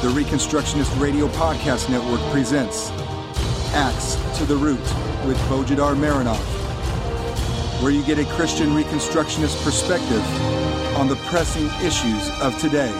The Reconstructionist Radio Podcast Network presents Acts to the Root with Bojidar Marinov, where you get a Christian Reconstructionist perspective on the pressing issues of today.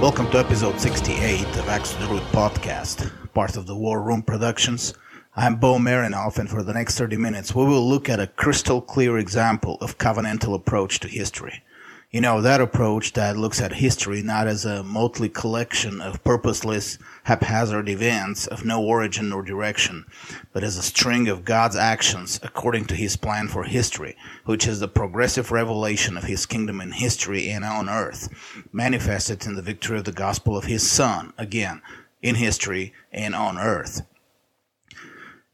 Welcome to episode 68 of Acts to the Root podcast, part of the War Room Productions. I'm Bo Marinov, and for the next 30 minutes, we will look at a crystal clear example of covenantal approach to history. You know, that approach that looks at history not as a motley collection of purposeless, haphazard events of no origin nor direction, but as a string of God's actions according to his plan for history, which is the progressive revelation of his kingdom in history and on earth, manifested in the victory of the gospel of his Son, again, in history and on earth.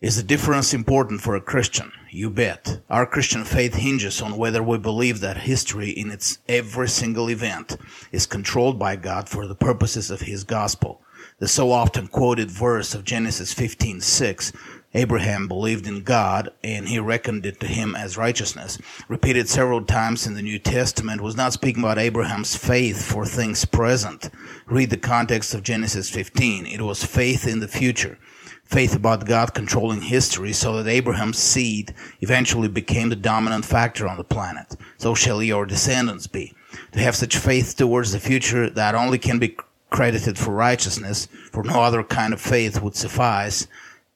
Is the difference important for a Christian? You bet. Our Christian faith hinges on whether we believe that history in its every single event is controlled by God for the purposes of His gospel. The so often quoted verse of Genesis 15:6, Abraham believed in God and he reckoned it to him as righteousness, repeated several times in the New Testament, was not speaking about Abraham's faith for things present. Read the context of Genesis 15. It was faith in the future faith about God controlling history so that Abraham's seed eventually became the dominant factor on the planet. So shall your descendants be. To have such faith towards the future that only can be credited for righteousness, for no other kind of faith would suffice,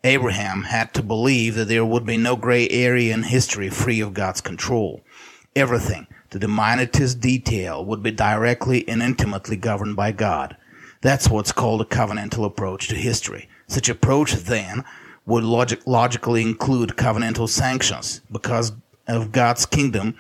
Abraham had to believe that there would be no gray area in history free of God's control. Everything, to the minutest detail, would be directly and intimately governed by God. That's what's called a covenantal approach to history. Such approach then would logic- logically include covenantal sanctions because of God's kingdom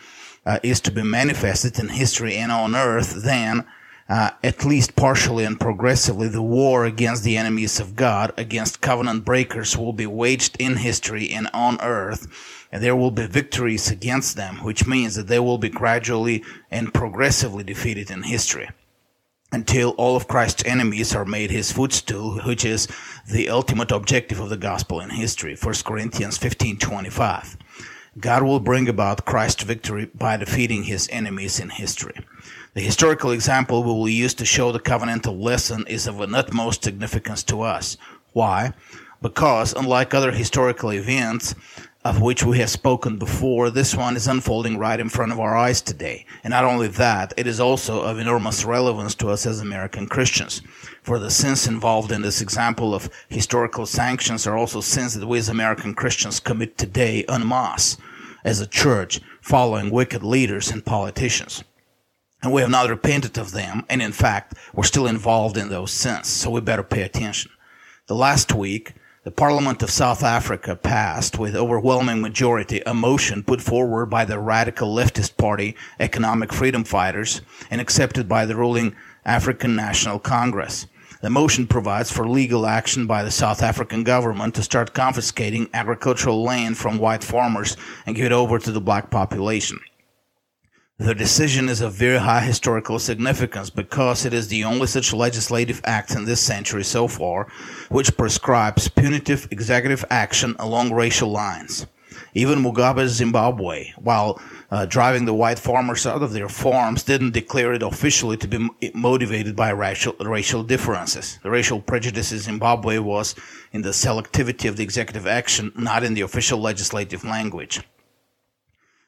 uh, is to be manifested in history and on earth, then uh, at least partially and progressively the war against the enemies of God, against covenant breakers will be waged in history and on earth, and there will be victories against them, which means that they will be gradually and progressively defeated in history until all of Christ's enemies are made his footstool, which is the ultimate objective of the gospel in history. 1 Corinthians 15:25. God will bring about Christ's victory by defeating his enemies in history. The historical example we will use to show the covenantal lesson is of an utmost significance to us. Why? Because, unlike other historical events, of which we have spoken before, this one is unfolding right in front of our eyes today. And not only that, it is also of enormous relevance to us as American Christians. For the sins involved in this example of historical sanctions are also sins that we as American Christians commit today en masse as a church following wicked leaders and politicians. And we have not repented of them, and in fact, we're still involved in those sins, so we better pay attention. The last week, the Parliament of South Africa passed with overwhelming majority a motion put forward by the radical leftist party Economic Freedom Fighters and accepted by the ruling African National Congress. The motion provides for legal action by the South African government to start confiscating agricultural land from white farmers and give it over to the black population. The decision is of very high historical significance because it is the only such legislative act in this century so far which prescribes punitive executive action along racial lines. Even Mugabe's Zimbabwe, while uh, driving the white farmers out of their farms, didn't declare it officially to be motivated by racial, racial differences. The racial prejudice in Zimbabwe was in the selectivity of the executive action, not in the official legislative language.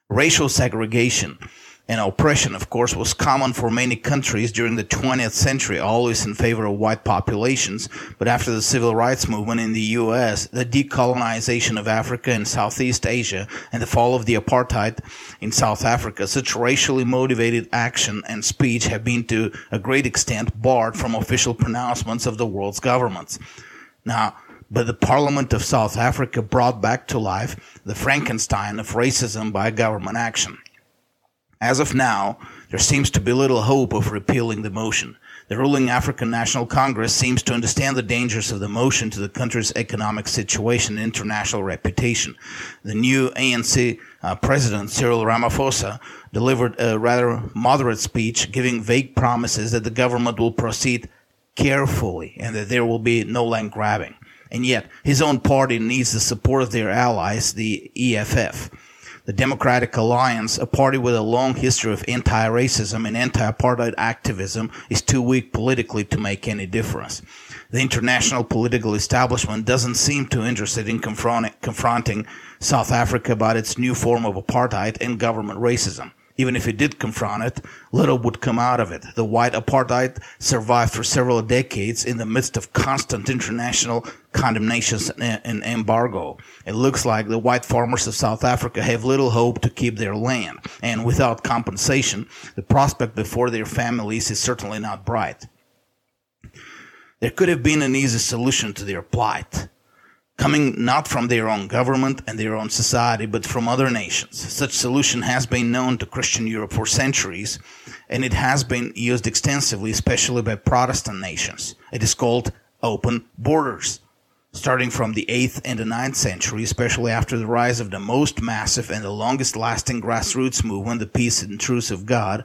Racial segregation and oppression, of course, was common for many countries during the 20th century, always in favor of white populations. But after the civil rights movement in the U.S., the decolonization of Africa and Southeast Asia, and the fall of the apartheid in South Africa, such racially motivated action and speech have been to a great extent barred from official pronouncements of the world's governments. Now, but the Parliament of South Africa brought back to life the Frankenstein of racism by government action. As of now, there seems to be little hope of repealing the motion. The ruling African National Congress seems to understand the dangers of the motion to the country's economic situation and international reputation. The new ANC uh, president, Cyril Ramaphosa, delivered a rather moderate speech giving vague promises that the government will proceed carefully and that there will be no land grabbing. And yet, his own party needs the support of their allies, the EFF. The Democratic Alliance, a party with a long history of anti-racism and anti-apartheid activism, is too weak politically to make any difference. The international political establishment doesn't seem too interested in confronting South Africa about its new form of apartheid and government racism. Even if it did confront it, little would come out of it. The white apartheid survived for several decades in the midst of constant international condemnations and embargo. It looks like the white farmers of South Africa have little hope to keep their land, and without compensation, the prospect before their families is certainly not bright. There could have been an easy solution to their plight coming not from their own government and their own society, but from other nations. Such solution has been known to Christian Europe for centuries, and it has been used extensively, especially by Protestant nations. It is called open borders. Starting from the 8th and the 9th century, especially after the rise of the most massive and the longest lasting grassroots movement, the Peace and Truce of God,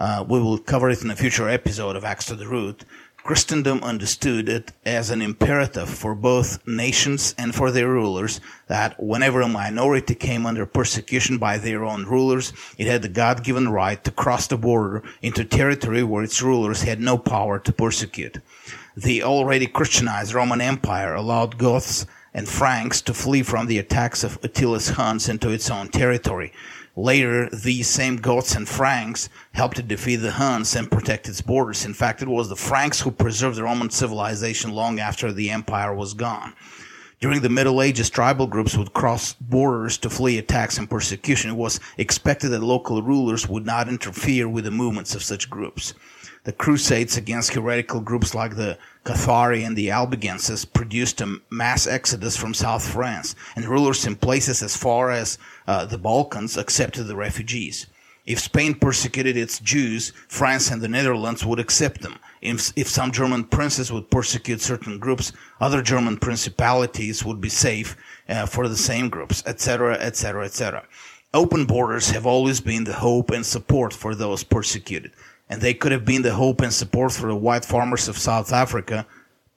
uh, we will cover it in a future episode of Acts to the Root. Christendom understood it as an imperative for both nations and for their rulers that whenever a minority came under persecution by their own rulers, it had the God-given right to cross the border into territory where its rulers had no power to persecute. The already Christianized Roman Empire allowed Goths and Franks to flee from the attacks of Attila's Huns into its own territory. Later, these same Goths and Franks helped to defeat the Huns and protect its borders. In fact, it was the Franks who preserved the Roman civilization long after the empire was gone. During the Middle Ages, tribal groups would cross borders to flee attacks and persecution. It was expected that local rulers would not interfere with the movements of such groups. The Crusades against heretical groups like the Cathari and the Albigenses produced a mass exodus from South France, and rulers in places as far as uh, the Balkans accepted the refugees. If Spain persecuted its Jews, France and the Netherlands would accept them. If, if some German princes would persecute certain groups, other German principalities would be safe uh, for the same groups, etc., etc., etc. Open borders have always been the hope and support for those persecuted and they could have been the hope and support for the white farmers of South Africa,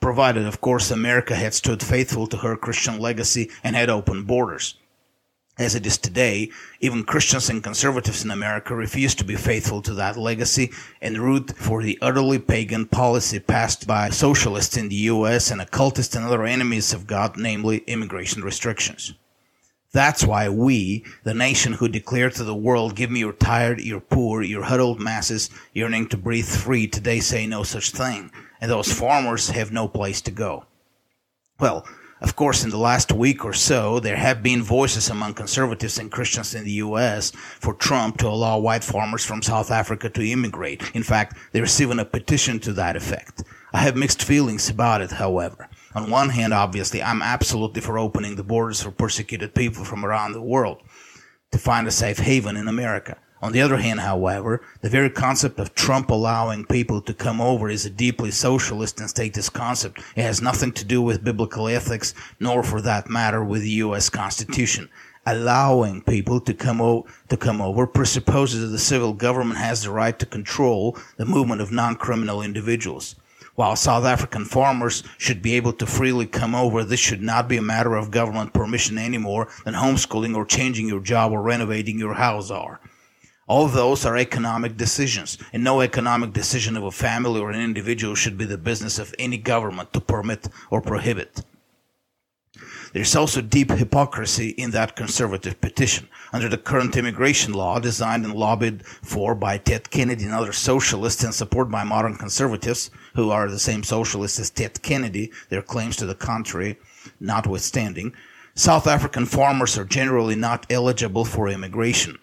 provided, of course, America had stood faithful to her Christian legacy and had opened borders. As it is today, even Christians and conservatives in America refuse to be faithful to that legacy and root for the utterly pagan policy passed by socialists in the US and occultists and other enemies of God, namely immigration restrictions. That's why we, the nation who declare to the world, give me your tired, your poor, your huddled masses yearning to breathe free, today say no such thing. And those farmers have no place to go. Well, of course, in the last week or so, there have been voices among conservatives and Christians in the U.S. for Trump to allow white farmers from South Africa to immigrate. In fact, there's even a petition to that effect. I have mixed feelings about it, however. On one hand, obviously, I'm absolutely for opening the borders for persecuted people from around the world to find a safe haven in America. On the other hand, however, the very concept of Trump allowing people to come over is a deeply socialist and statist concept. It has nothing to do with biblical ethics, nor for that matter with the U.S. Constitution. Allowing people to come, o- to come over presupposes that the civil government has the right to control the movement of non-criminal individuals. While South African farmers should be able to freely come over, this should not be a matter of government permission any more than homeschooling or changing your job or renovating your house are. All those are economic decisions, and no economic decision of a family or an individual should be the business of any government to permit or prohibit. There's also deep hypocrisy in that conservative petition. Under the current immigration law, designed and lobbied for by Ted Kennedy and other socialists and supported by modern conservatives, who are the same socialists as Ted Kennedy, their claims to the contrary notwithstanding, South African farmers are generally not eligible for immigration.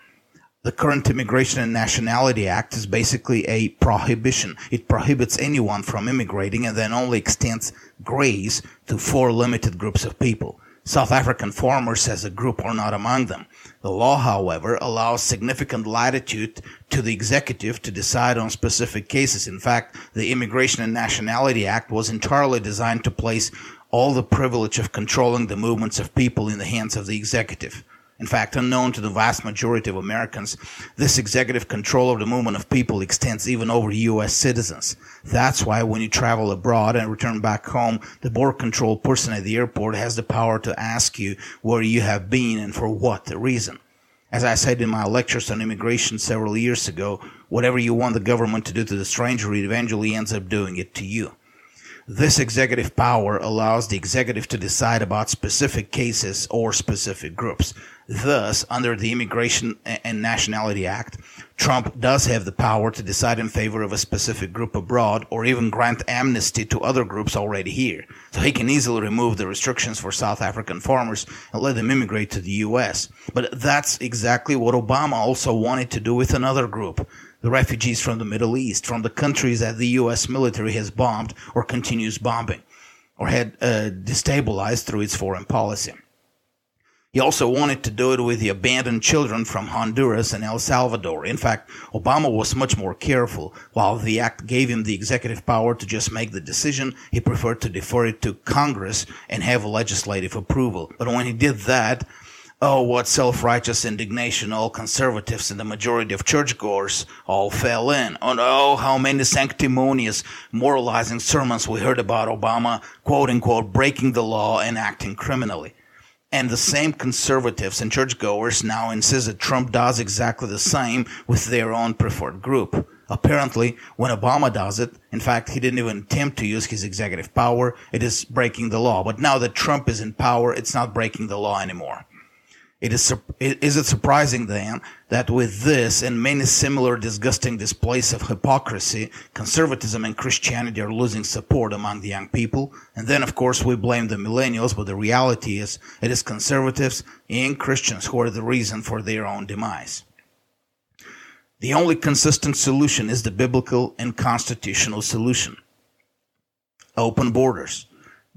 The current Immigration and Nationality Act is basically a prohibition. It prohibits anyone from immigrating and then only extends grace to four limited groups of people. South African farmers as a group are not among them. The law, however, allows significant latitude to the executive to decide on specific cases. In fact, the Immigration and Nationality Act was entirely designed to place all the privilege of controlling the movements of people in the hands of the executive. In fact, unknown to the vast majority of Americans, this executive control of the movement of people extends even over U.S. citizens. That's why when you travel abroad and return back home, the border control person at the airport has the power to ask you where you have been and for what reason. As I said in my lectures on immigration several years ago, whatever you want the government to do to the stranger, it eventually ends up doing it to you. This executive power allows the executive to decide about specific cases or specific groups. Thus, under the Immigration and Nationality Act, Trump does have the power to decide in favor of a specific group abroad or even grant amnesty to other groups already here. So he can easily remove the restrictions for South African farmers and let them immigrate to the US. But that's exactly what Obama also wanted to do with another group the refugees from the Middle East, from the countries that the U.S. military has bombed or continues bombing, or had uh, destabilized through its foreign policy. He also wanted to do it with the abandoned children from Honduras and El Salvador. In fact, Obama was much more careful. While the act gave him the executive power to just make the decision, he preferred to defer it to Congress and have legislative approval. But when he did that, Oh, what self-righteous indignation all conservatives and the majority of churchgoers all fell in. And oh, how many sanctimonious, moralizing sermons we heard about Obama, quote unquote, breaking the law and acting criminally. And the same conservatives and churchgoers now insist that Trump does exactly the same with their own preferred group. Apparently, when Obama does it, in fact, he didn't even attempt to use his executive power, it is breaking the law. But now that Trump is in power, it's not breaking the law anymore. It is, is it surprising then that with this and many similar disgusting displays of hypocrisy, conservatism and Christianity are losing support among the young people? And then, of course, we blame the millennials, but the reality is it is conservatives and Christians who are the reason for their own demise. The only consistent solution is the biblical and constitutional solution. Open borders.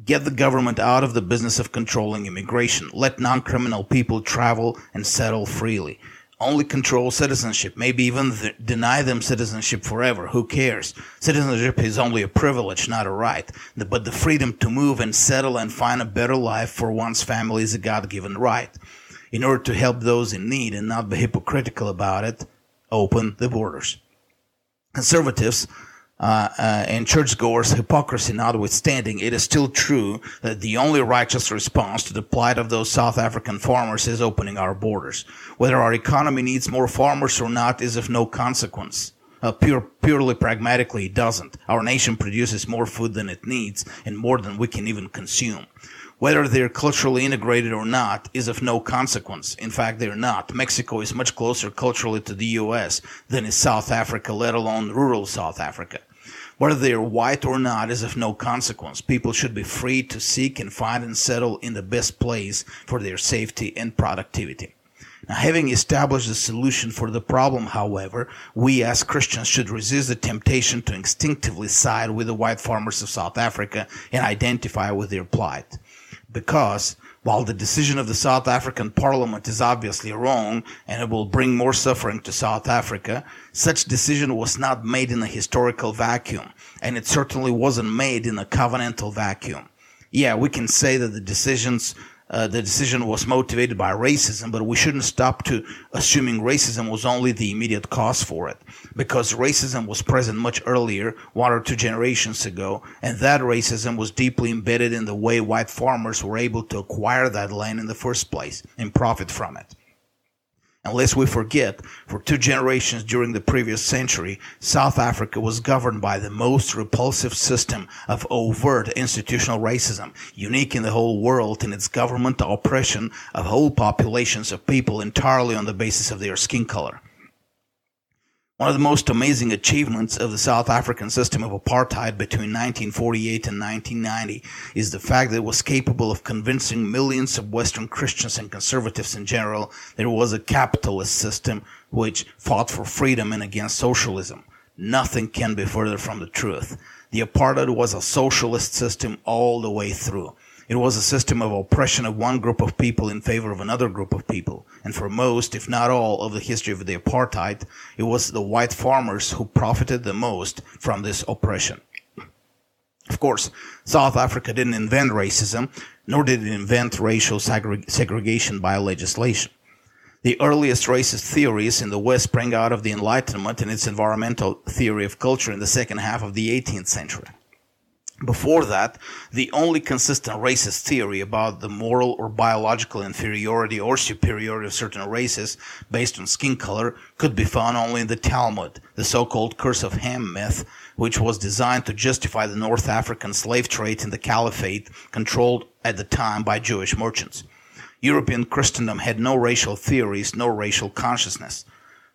Get the government out of the business of controlling immigration. Let non-criminal people travel and settle freely. Only control citizenship, maybe even th- deny them citizenship forever. Who cares? Citizenship is only a privilege, not a right. The, but the freedom to move and settle and find a better life for one's family is a God-given right. In order to help those in need and not be hypocritical about it, open the borders. Conservatives uh, uh, and churchgoers' hypocrisy notwithstanding, it is still true that the only righteous response to the plight of those South African farmers is opening our borders. Whether our economy needs more farmers or not is of no consequence. Uh, pure, purely pragmatically, it doesn't. Our nation produces more food than it needs and more than we can even consume. Whether they're culturally integrated or not is of no consequence. In fact, they're not. Mexico is much closer culturally to the U.S. than is South Africa, let alone rural South Africa. Whether they're white or not is of no consequence. People should be free to seek and find and settle in the best place for their safety and productivity. Now, having established a solution for the problem, however, we as Christians should resist the temptation to instinctively side with the white farmers of South Africa and identify with their plight because while the decision of the South African parliament is obviously wrong and it will bring more suffering to South Africa, such decision was not made in a historical vacuum and it certainly wasn't made in a covenantal vacuum. Yeah, we can say that the decisions uh, the decision was motivated by racism, but we shouldn't stop to assuming racism was only the immediate cause for it, because racism was present much earlier, one or two generations ago, and that racism was deeply embedded in the way white farmers were able to acquire that land in the first place and profit from it. Unless we forget, for two generations during the previous century, South Africa was governed by the most repulsive system of overt institutional racism, unique in the whole world in its government oppression of whole populations of people entirely on the basis of their skin color. One of the most amazing achievements of the South African system of apartheid between 1948 and 1990 is the fact that it was capable of convincing millions of Western Christians and conservatives in general that it was a capitalist system which fought for freedom and against socialism. Nothing can be further from the truth. The apartheid was a socialist system all the way through. It was a system of oppression of one group of people in favor of another group of people. And for most, if not all, of the history of the apartheid, it was the white farmers who profited the most from this oppression. Of course, South Africa didn't invent racism, nor did it invent racial segregation by legislation. The earliest racist theories in the West sprang out of the Enlightenment and its environmental theory of culture in the second half of the 18th century. Before that, the only consistent racist theory about the moral or biological inferiority or superiority of certain races based on skin color could be found only in the Talmud, the so-called Curse of Ham myth, which was designed to justify the North African slave trade in the Caliphate controlled at the time by Jewish merchants. European Christendom had no racial theories, no racial consciousness.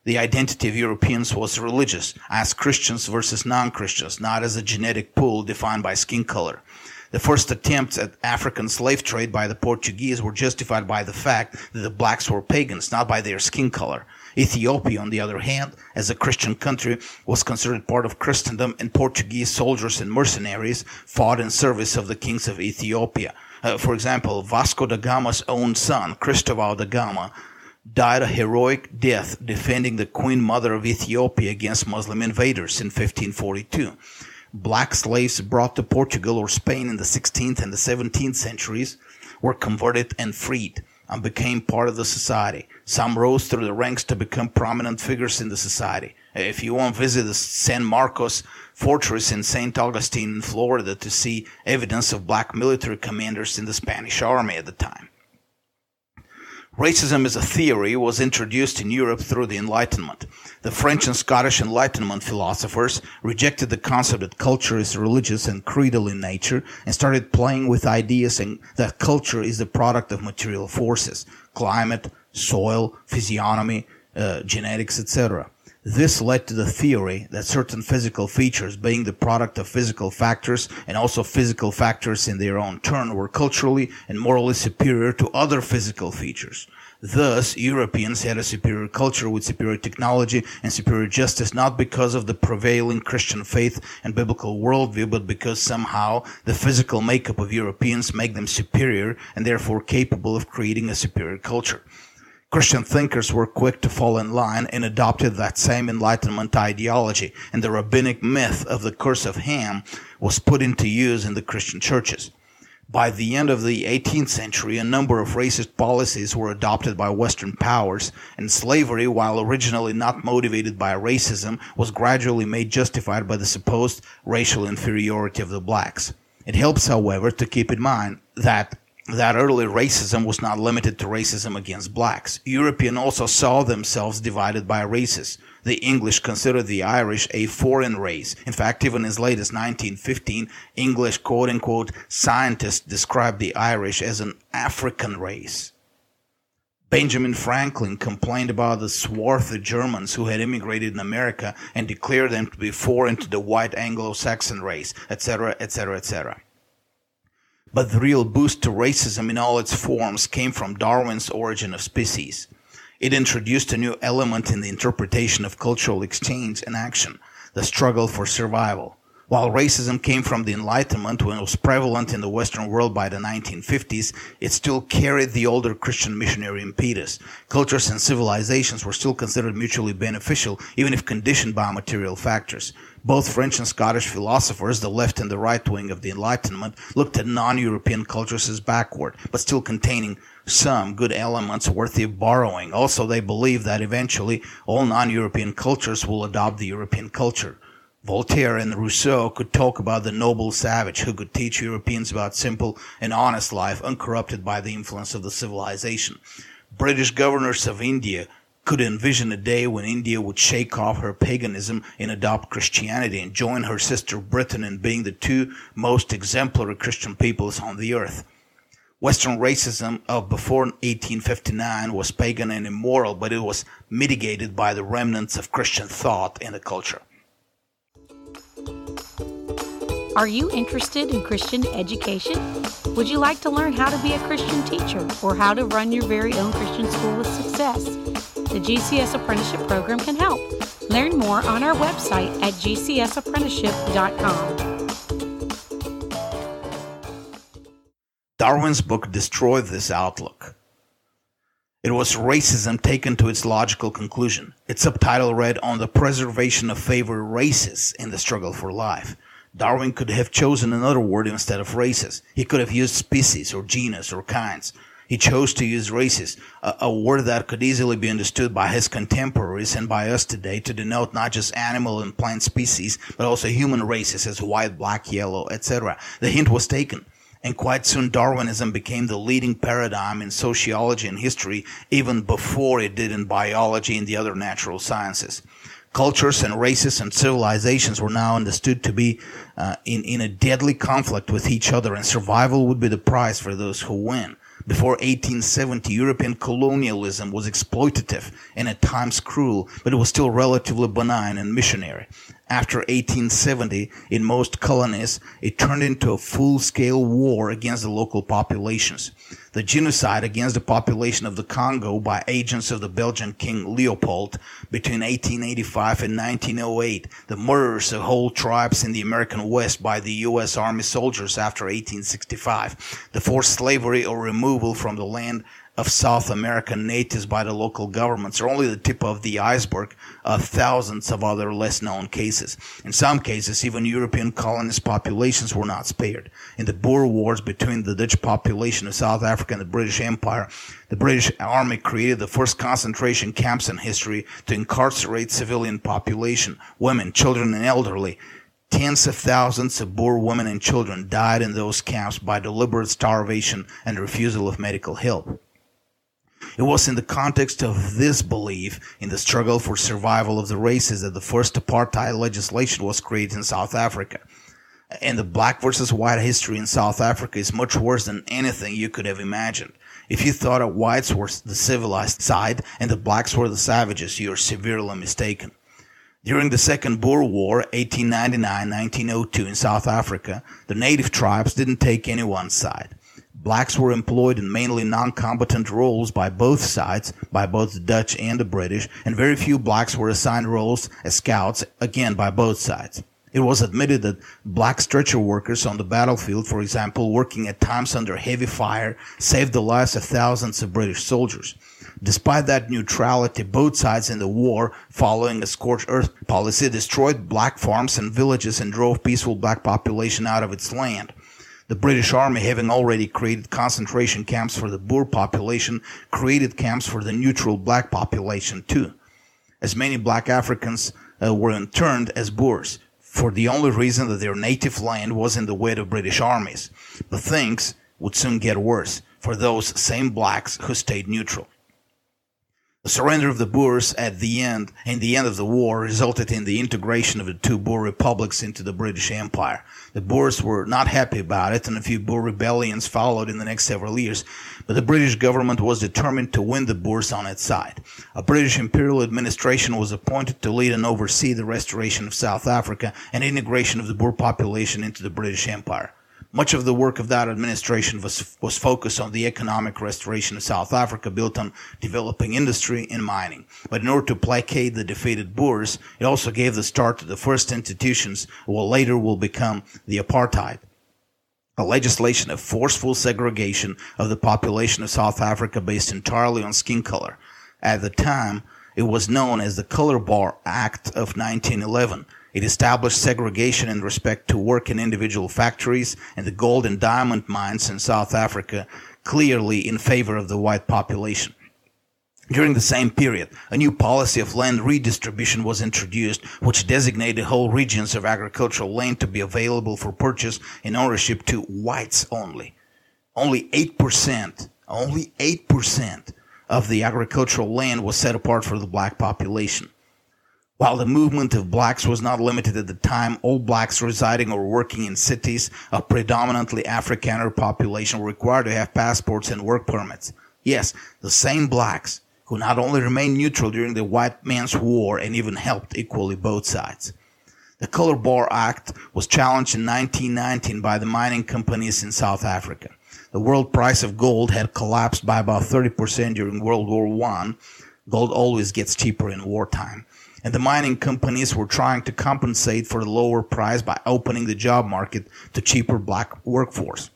The identity of Europeans was religious, as Christians versus non-Christians, not as a genetic pool defined by skin color. The first attempts at African slave trade by the Portuguese were justified by the fact that the blacks were pagans, not by their skin color. Ethiopia, on the other hand, as a Christian country, was considered part of Christendom, and Portuguese soldiers and mercenaries fought in service of the kings of Ethiopia. Uh, for example, Vasco da Gama's own son, Cristobal da Gama, died a heroic death defending the Queen Mother of Ethiopia against Muslim invaders in 1542. Black slaves brought to Portugal or Spain in the 16th and the 17th centuries were converted and freed and became part of the society. Some rose through the ranks to become prominent figures in the society. If you want to visit the San Marcos fortress in St. Augustine in Florida to see evidence of black military commanders in the Spanish army at the time. Racism as a theory was introduced in Europe through the Enlightenment. The French and Scottish Enlightenment philosophers rejected the concept that culture is religious and creedal in nature and started playing with ideas that culture is the product of material forces, climate, soil, physiognomy, uh, genetics, etc. This led to the theory that certain physical features, being the product of physical factors and also physical factors in their own turn, were culturally and morally superior to other physical features. Thus, Europeans had a superior culture with superior technology and superior justice, not because of the prevailing Christian faith and biblical worldview, but because somehow the physical makeup of Europeans make them superior and therefore capable of creating a superior culture. Christian thinkers were quick to fall in line and adopted that same Enlightenment ideology, and the rabbinic myth of the curse of Ham was put into use in the Christian churches. By the end of the 18th century, a number of racist policies were adopted by Western powers, and slavery, while originally not motivated by racism, was gradually made justified by the supposed racial inferiority of the blacks. It helps, however, to keep in mind that that early racism was not limited to racism against blacks. Europeans also saw themselves divided by races. The English considered the Irish a foreign race. In fact, even as late as 1915, English quote unquote scientists described the Irish as an African race. Benjamin Franklin complained about the swarthy Germans who had immigrated in America and declared them to be foreign to the white Anglo-Saxon race, etc., etc., etc. But the real boost to racism in all its forms came from Darwin's Origin of Species. It introduced a new element in the interpretation of cultural exchange and action, the struggle for survival. While racism came from the Enlightenment when it was prevalent in the Western world by the 1950s, it still carried the older Christian missionary impetus. Cultures and civilizations were still considered mutually beneficial, even if conditioned by material factors. Both French and Scottish philosophers, the left and the right wing of the Enlightenment, looked at non-European cultures as backward, but still containing some good elements worthy of borrowing. Also, they believed that eventually all non-European cultures will adopt the European culture. Voltaire and Rousseau could talk about the noble savage who could teach Europeans about simple and honest life uncorrupted by the influence of the civilization. British governors of India could envision a day when India would shake off her paganism and adopt Christianity and join her sister Britain in being the two most exemplary Christian peoples on the earth. Western racism of before 1859 was pagan and immoral, but it was mitigated by the remnants of Christian thought in the culture. Are you interested in Christian education? Would you like to learn how to be a Christian teacher or how to run your very own Christian school with success? The GCS Apprenticeship Program can help. Learn more on our website at gcsapprenticeship.com. Darwin's book destroyed this outlook. It was racism taken to its logical conclusion. Its subtitle read On the Preservation of Favored Races in the Struggle for Life. Darwin could have chosen another word instead of races. He could have used species or genus or kinds. He chose to use racist, a, a, word that could easily be understood by his contemporaries and by us today to denote not just animal and plant species, but also human races as white, black, yellow, etc. The hint was taken. And quite soon Darwinism became the leading paradigm in sociology and history, even before it did in biology and the other natural sciences. Cultures and races and civilizations were now understood to be uh, in, in a deadly conflict with each other, and survival would be the prize for those who win. Before 1870, European colonialism was exploitative and at times cruel, but it was still relatively benign and missionary. After 1870, in most colonies, it turned into a full-scale war against the local populations. The genocide against the population of the Congo by agents of the Belgian King Leopold between 1885 and 1908, the murders of whole tribes in the American West by the U.S. Army soldiers after 1865, the forced slavery or removal from the land of South American natives by the local governments are only the tip of the iceberg of thousands of other less known cases. In some cases, even European colonist populations were not spared. In the Boer Wars between the Dutch population of South Africa and the British Empire, the British Army created the first concentration camps in history to incarcerate civilian population, women, children, and elderly. Tens of thousands of Boer women and children died in those camps by deliberate starvation and refusal of medical help. It was in the context of this belief in the struggle for survival of the races that the first apartheid legislation was created in South Africa. And the black versus white history in South Africa is much worse than anything you could have imagined. If you thought that whites were the civilized side and the blacks were the savages, you are severely mistaken. During the Second Boer War, 1899-1902 in South Africa, the native tribes didn't take anyone's side. Blacks were employed in mainly non-combatant roles by both sides, by both the Dutch and the British, and very few blacks were assigned roles as scouts, again by both sides. It was admitted that black stretcher workers on the battlefield, for example, working at times under heavy fire, saved the lives of thousands of British soldiers. Despite that neutrality, both sides in the war, following a scorched earth policy, destroyed black farms and villages and drove peaceful black population out of its land. The British Army, having already created concentration camps for the Boer population, created camps for the neutral black population too. As many black Africans uh, were interned as Boers, for the only reason that their native land was in the way of British armies. But things would soon get worse for those same blacks who stayed neutral. The surrender of the Boers at the end, in the end of the war, resulted in the integration of the two Boer republics into the British Empire. The Boers were not happy about it, and a few Boer rebellions followed in the next several years. But the British government was determined to win the Boers on its side. A British imperial administration was appointed to lead and oversee the restoration of South Africa and integration of the Boer population into the British Empire. Much of the work of that administration was, was focused on the economic restoration of South Africa built on developing industry and mining. But in order to placate the defeated Boers, it also gave the start to the first institutions what later will become the apartheid. A legislation of forceful segregation of the population of South Africa based entirely on skin color. At the time, it was known as the Color Bar Act of 1911 it established segregation in respect to work in individual factories and the gold and diamond mines in South Africa, clearly in favor of the white population. During the same period, a new policy of land redistribution was introduced, which designated whole regions of agricultural land to be available for purchase and ownership to whites only. Only 8%, only 8% of the agricultural land was set apart for the black population. While the movement of blacks was not limited at the time, all blacks residing or working in cities of predominantly Afrikaner population were required to have passports and work permits. Yes, the same blacks who not only remained neutral during the white man's war and even helped equally both sides. The Color Bar Act was challenged in 1919 by the mining companies in South Africa. The world price of gold had collapsed by about 30% during World War I. Gold always gets cheaper in wartime and the mining companies were trying to compensate for the lower price by opening the job market to cheaper black workforce.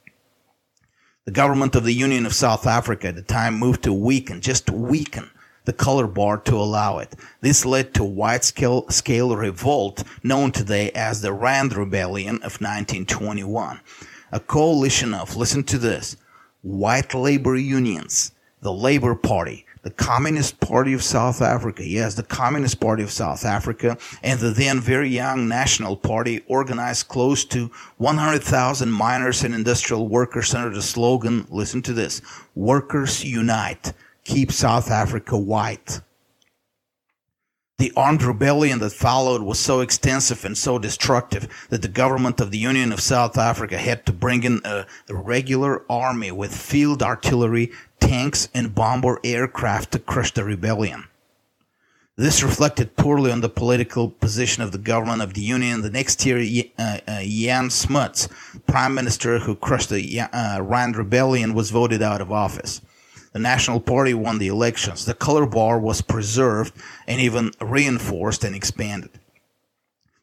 The government of the Union of South Africa at the time moved to weaken, just to weaken the color bar to allow it. This led to a wide scale, scale revolt known today as the Rand Rebellion of 1921. A coalition of, listen to this, white labor unions, the Labor Party, the Communist Party of South Africa, yes, the Communist Party of South Africa, and the then very young National Party organized close to 100,000 miners and industrial workers under the slogan, listen to this, Workers Unite, keep South Africa white. The armed rebellion that followed was so extensive and so destructive that the government of the Union of South Africa had to bring in a, regular army with field artillery, tanks, and bomber aircraft to crush the rebellion. This reflected poorly on the political position of the government of the Union. The next year, uh, uh, Jan Smuts, prime minister who crushed the uh, Rand Rebellion, was voted out of office. The National Party won the elections. The color bar was preserved and even reinforced and expanded.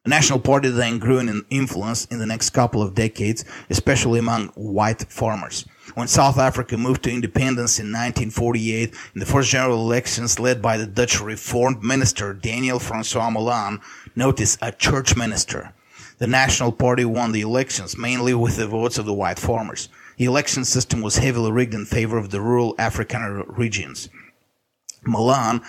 The National Party then grew in influence in the next couple of decades, especially among white farmers. When South Africa moved to independence in 1948, in the first general elections led by the Dutch reformed minister Daniel Francois Malan, notice a church minister, the National Party won the elections mainly with the votes of the white farmers. The election system was heavily rigged in favor of the rural African regions. Malan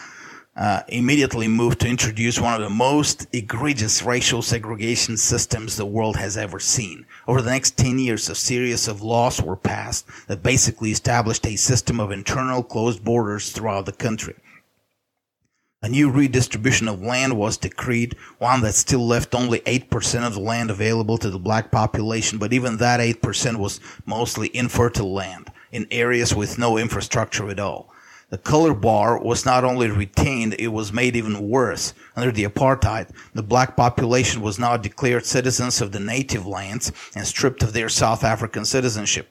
uh, immediately moved to introduce one of the most egregious racial segregation systems the world has ever seen. Over the next 10 years, a series of laws were passed that basically established a system of internal closed borders throughout the country. A new redistribution of land was decreed, one that still left only 8% of the land available to the black population, but even that 8% was mostly infertile land in areas with no infrastructure at all. The color bar was not only retained, it was made even worse. Under the apartheid, the black population was now declared citizens of the native lands and stripped of their South African citizenship.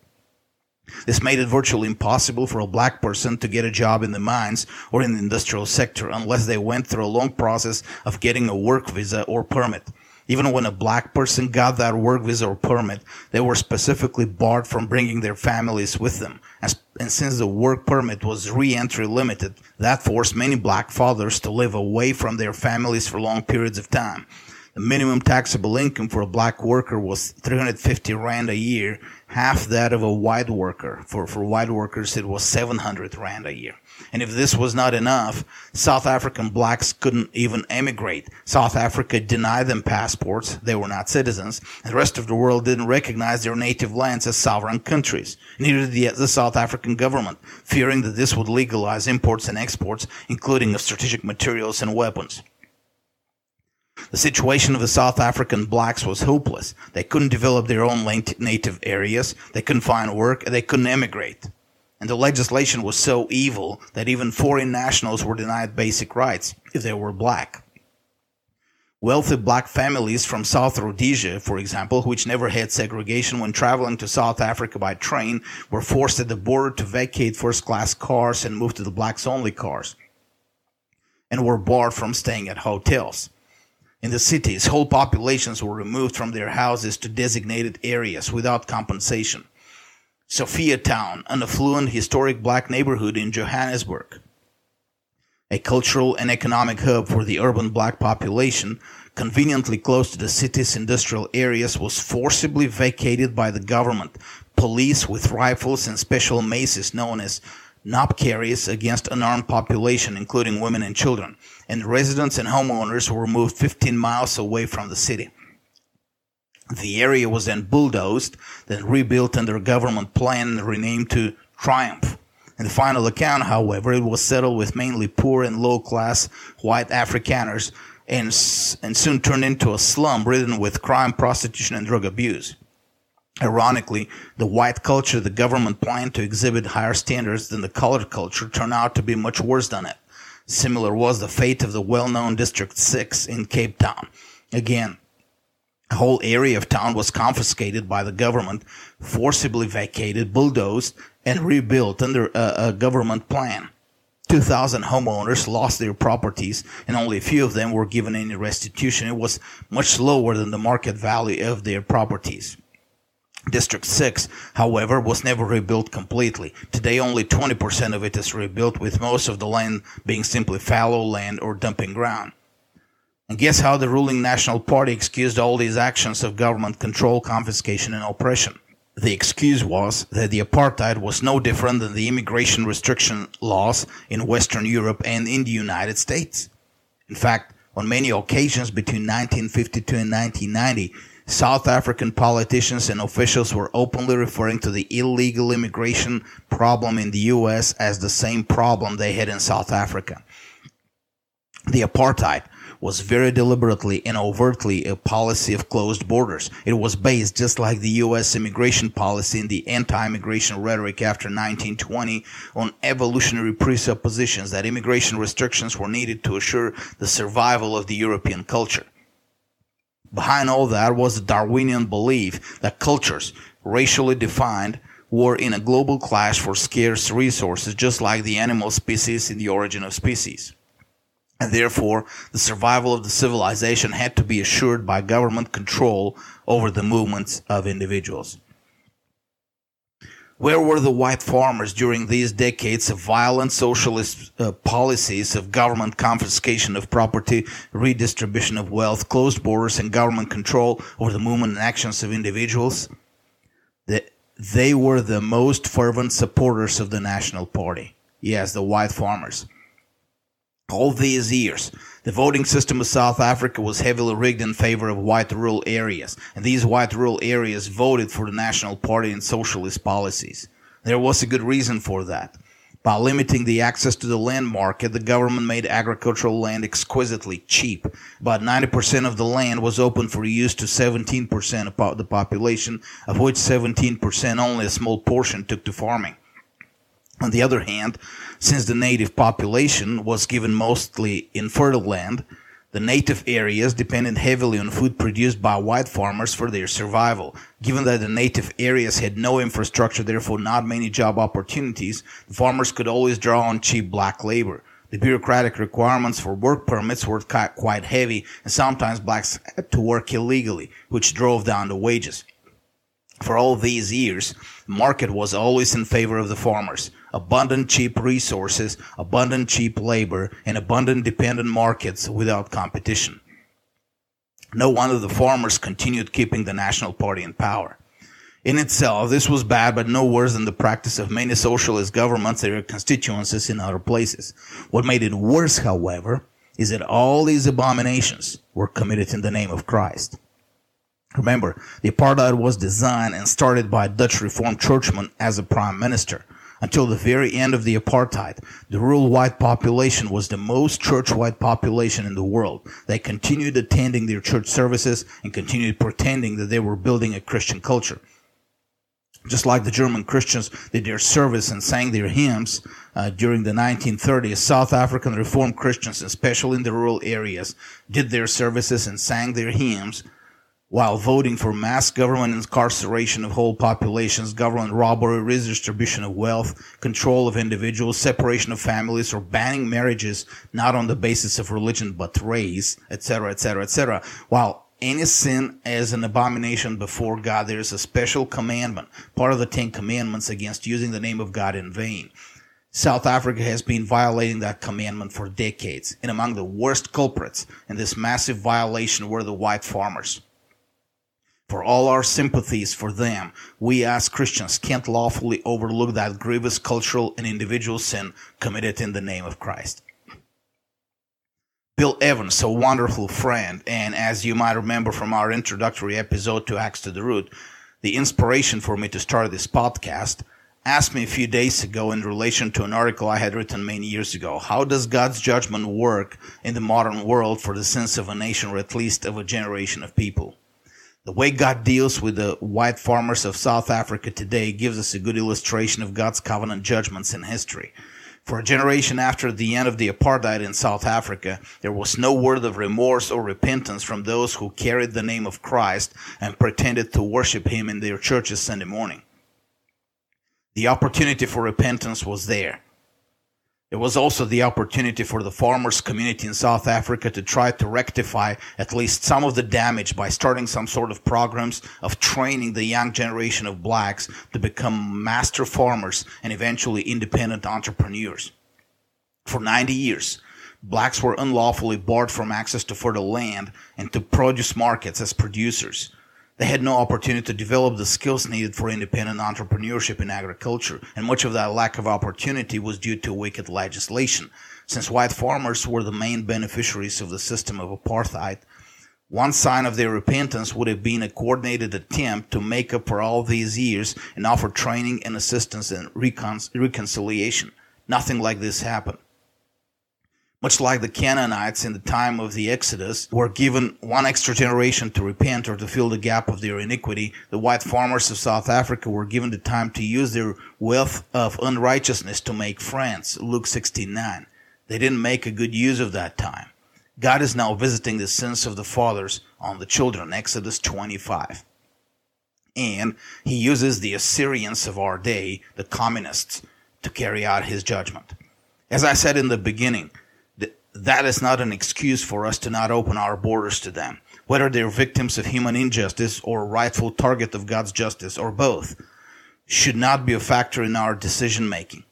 This made it virtually impossible for a black person to get a job in the mines or in the industrial sector unless they went through a long process of getting a work visa or permit. Even when a black person got that work visa or permit, they were specifically barred from bringing their families with them. And since the work permit was re-entry limited, that forced many black fathers to live away from their families for long periods of time. The minimum taxable income for a black worker was 350 rand a year, half that of a white worker. For, for white workers, it was 700 rand a year. And if this was not enough, South African blacks couldn't even emigrate. South Africa denied them passports. They were not citizens. And the rest of the world didn't recognize their native lands as sovereign countries. Neither did the, the South African government, fearing that this would legalize imports and exports, including of strategic materials and weapons. The situation of the South African blacks was hopeless. They couldn't develop their own native areas, they couldn't find work, and they couldn't emigrate. And the legislation was so evil that even foreign nationals were denied basic rights if they were black. Wealthy black families from South Rhodesia, for example, which never had segregation when traveling to South Africa by train, were forced at the border to vacate first class cars and move to the blacks only cars, and were barred from staying at hotels. In the cities, whole populations were removed from their houses to designated areas without compensation. Sophiatown, an affluent historic black neighborhood in Johannesburg, a cultural and economic hub for the urban black population, conveniently close to the city's industrial areas, was forcibly vacated by the government. Police with rifles and special maces known as knobkerries against unarmed population, including women and children, and residents and homeowners were moved 15 miles away from the city. The area was then bulldozed, then rebuilt under a government plan and renamed to Triumph. In the final account, however, it was settled with mainly poor and low class white Afrikaners and, and soon turned into a slum ridden with crime, prostitution, and drug abuse. Ironically, the white culture the government planned to exhibit higher standards than the colored culture turned out to be much worse than it. Similar was the fate of the well-known District 6 in Cape Town. Again, a whole area of town was confiscated by the government, forcibly vacated, bulldozed, and rebuilt under a, a government plan. 2,000 homeowners lost their properties and only a few of them were given any restitution. It was much lower than the market value of their properties. District 6, however, was never rebuilt completely. Today only 20% of it is rebuilt with most of the land being simply fallow land or dumping ground. And guess how the ruling National Party excused all these actions of government control, confiscation, and oppression? the excuse was that the apartheid was no different than the immigration restriction laws in Western Europe and in the United States. In fact, on many occasions between 1952 and 1990, South African politicians and officials were openly referring to the illegal immigration problem in the US as the same problem they had in South Africa. The apartheid was very deliberately and overtly a policy of closed borders. It was based, just like the U.S. immigration policy and the anti-immigration rhetoric after 1920, on evolutionary presuppositions that immigration restrictions were needed to assure the survival of the European culture. Behind all that was the Darwinian belief that cultures, racially defined, were in a global clash for scarce resources, just like the animal species in the origin of species and therefore the survival of the civilization had to be assured by government control over the movements of individuals. Where were the white farmers during these decades of violent socialist uh, policies of government confiscation of property, redistribution of wealth, closed borders, and government control over the movement and actions of individuals? they were the most fervent supporters of the National Party. Yes, the white farmers all these years. The voting system of South Africa was heavily rigged in favor of white rural areas, and these white rural areas voted for the National Party and socialist policies. There was a good reason for that. By limiting the access to the land market, the government made agricultural land exquisitely cheap. About 90% of the land was open for use to 17% of the population, of which 17% only a small portion took to farming. On the other hand, since the native population was given mostly infertile land, the native areas depended heavily on food produced by white farmers for their survival. Given that the native areas had no infrastructure, therefore not many job opportunities, the farmers could always draw on cheap black labor. The bureaucratic requirements for work permits were quite heavy, and sometimes blacks had to work illegally, which drove down the wages. For all these years, the market was always in favor of the farmers abundant cheap resources, abundant cheap labor, and abundant dependent markets without competition. No wonder the farmers continued keeping the National Party in power. In itself, this was bad, but no worse than the practice of many socialist governments and their constituencies in other places. What made it worse, however, is that all these abominations were committed in the name of Christ. Remember, the apartheid was designed and started by a Dutch Reformed churchman as a prime minister. Until the very end of the apartheid, the rural white population was the most church white population in the world. They continued attending their church services and continued pretending that they were building a Christian culture. Just like the German Christians did their service and sang their hymns uh, during the 1930s, South African Reformed Christians, especially in the rural areas, did their services and sang their hymns while voting for mass government incarceration of whole populations, government robbery, redistribution of wealth, control of individuals, separation of families, or banning marriages not on the basis of religion but race, etc., etc., etc. While any sin is an abomination before God, there is a special commandment, part of the Ten Commandments, against using the name of God in vain. South Africa has been violating that commandment for decades, and among the worst culprits in this massive violation were the white farmers. For all our sympathies for them, we as Christians can't lawfully overlook that grievous cultural and individual sin committed in the name of Christ. Bill Evans, a wonderful friend, and as you might remember from our introductory episode to Axe to the Root, the inspiration for me to start this podcast, asked me a few days ago in relation to an article I had written many years ago. How does God's judgment work in the modern world for the sins of a nation or at least of a generation of people? The way God deals with the white farmers of South Africa today gives us a good illustration of God's covenant judgments in history. For a generation after the end of the apartheid in South Africa, there was no word of remorse or repentance from those who carried the name of Christ and pretended to worship Him in their churches Sunday morning. The opportunity for repentance was there. It was also the opportunity for the farmers community in South Africa to try to rectify at least some of the damage by starting some sort of programs of training the young generation of blacks to become master farmers and eventually independent entrepreneurs. For 90 years, blacks were unlawfully barred from access to fertile land and to produce markets as producers. They had no opportunity to develop the skills needed for independent entrepreneurship in agriculture, and much of that lack of opportunity was due to wicked legislation. Since white farmers were the main beneficiaries of the system of apartheid, one sign of their repentance would have been a coordinated attempt to make up for all these years and offer training and assistance and recon- reconciliation. Nothing like this happened. Much like the Canaanites in the time of the Exodus were given one extra generation to repent or to fill the gap of their iniquity, the white farmers of South Africa were given the time to use their wealth of unrighteousness to make friends. Luke 16:9. They didn't make a good use of that time. God is now visiting the sins of the fathers on the children. Exodus 25. And he uses the Assyrians of our day, the communists, to carry out his judgment. As I said in the beginning, that is not an excuse for us to not open our borders to them, whether they're victims of human injustice or rightful target of God's justice or both, should not be a factor in our decision making.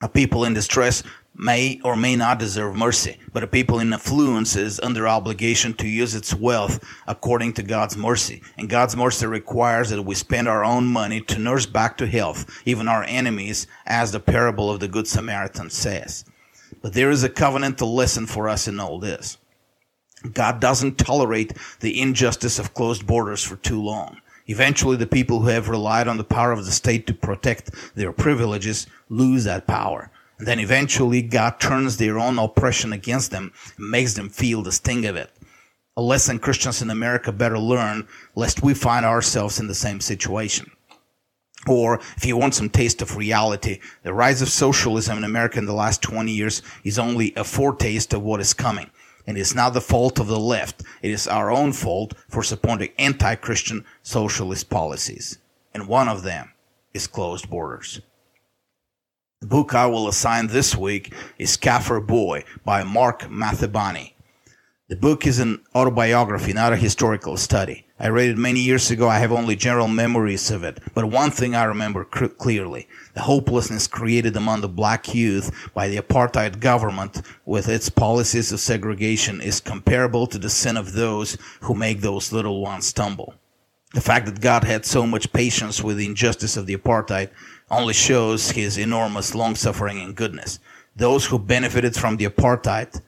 A people in distress may or may not deserve mercy, but a people in affluence is under obligation to use its wealth according to God's mercy. And God's mercy requires that we spend our own money to nurse back to health even our enemies, as the parable of the Good Samaritan says. But there is a covenantal lesson for us in all this. God doesn't tolerate the injustice of closed borders for too long. Eventually, the people who have relied on the power of the state to protect their privileges lose that power. And then eventually, God turns their own oppression against them and makes them feel the sting of it. A lesson Christians in America better learn, lest we find ourselves in the same situation. Or if you want some taste of reality, the rise of socialism in America in the last 20 years is only a foretaste of what is coming. And it's not the fault of the left. It is our own fault for supporting anti-Christian socialist policies. And one of them is closed borders. The book I will assign this week is Kaffir Boy by Mark Mathabane. The book is an autobiography, not a historical study. I read it many years ago. I have only general memories of it. But one thing I remember cr- clearly. The hopelessness created among the black youth by the apartheid government with its policies of segregation is comparable to the sin of those who make those little ones stumble. The fact that God had so much patience with the injustice of the apartheid only shows his enormous long suffering and goodness. Those who benefited from the apartheid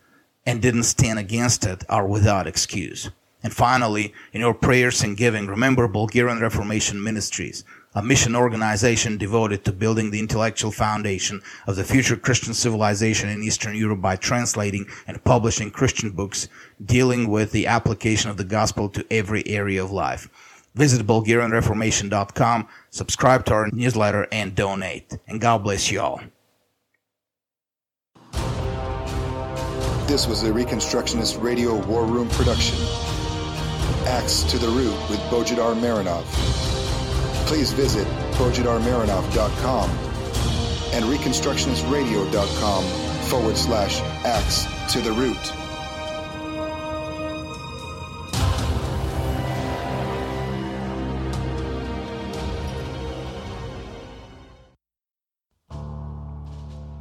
and didn't stand against it are without excuse. And finally, in your prayers and giving, remember Bulgarian Reformation Ministries, a mission organization devoted to building the intellectual foundation of the future Christian civilization in Eastern Europe by translating and publishing Christian books dealing with the application of the gospel to every area of life. Visit BulgarianReformation.com, subscribe to our newsletter, and donate. And God bless you all. This was a Reconstructionist Radio War Room production. Axe to the Root with Bojidar Marinov. Please visit bojidarmarinov.com and reconstructionistradio.com forward slash axe to the root.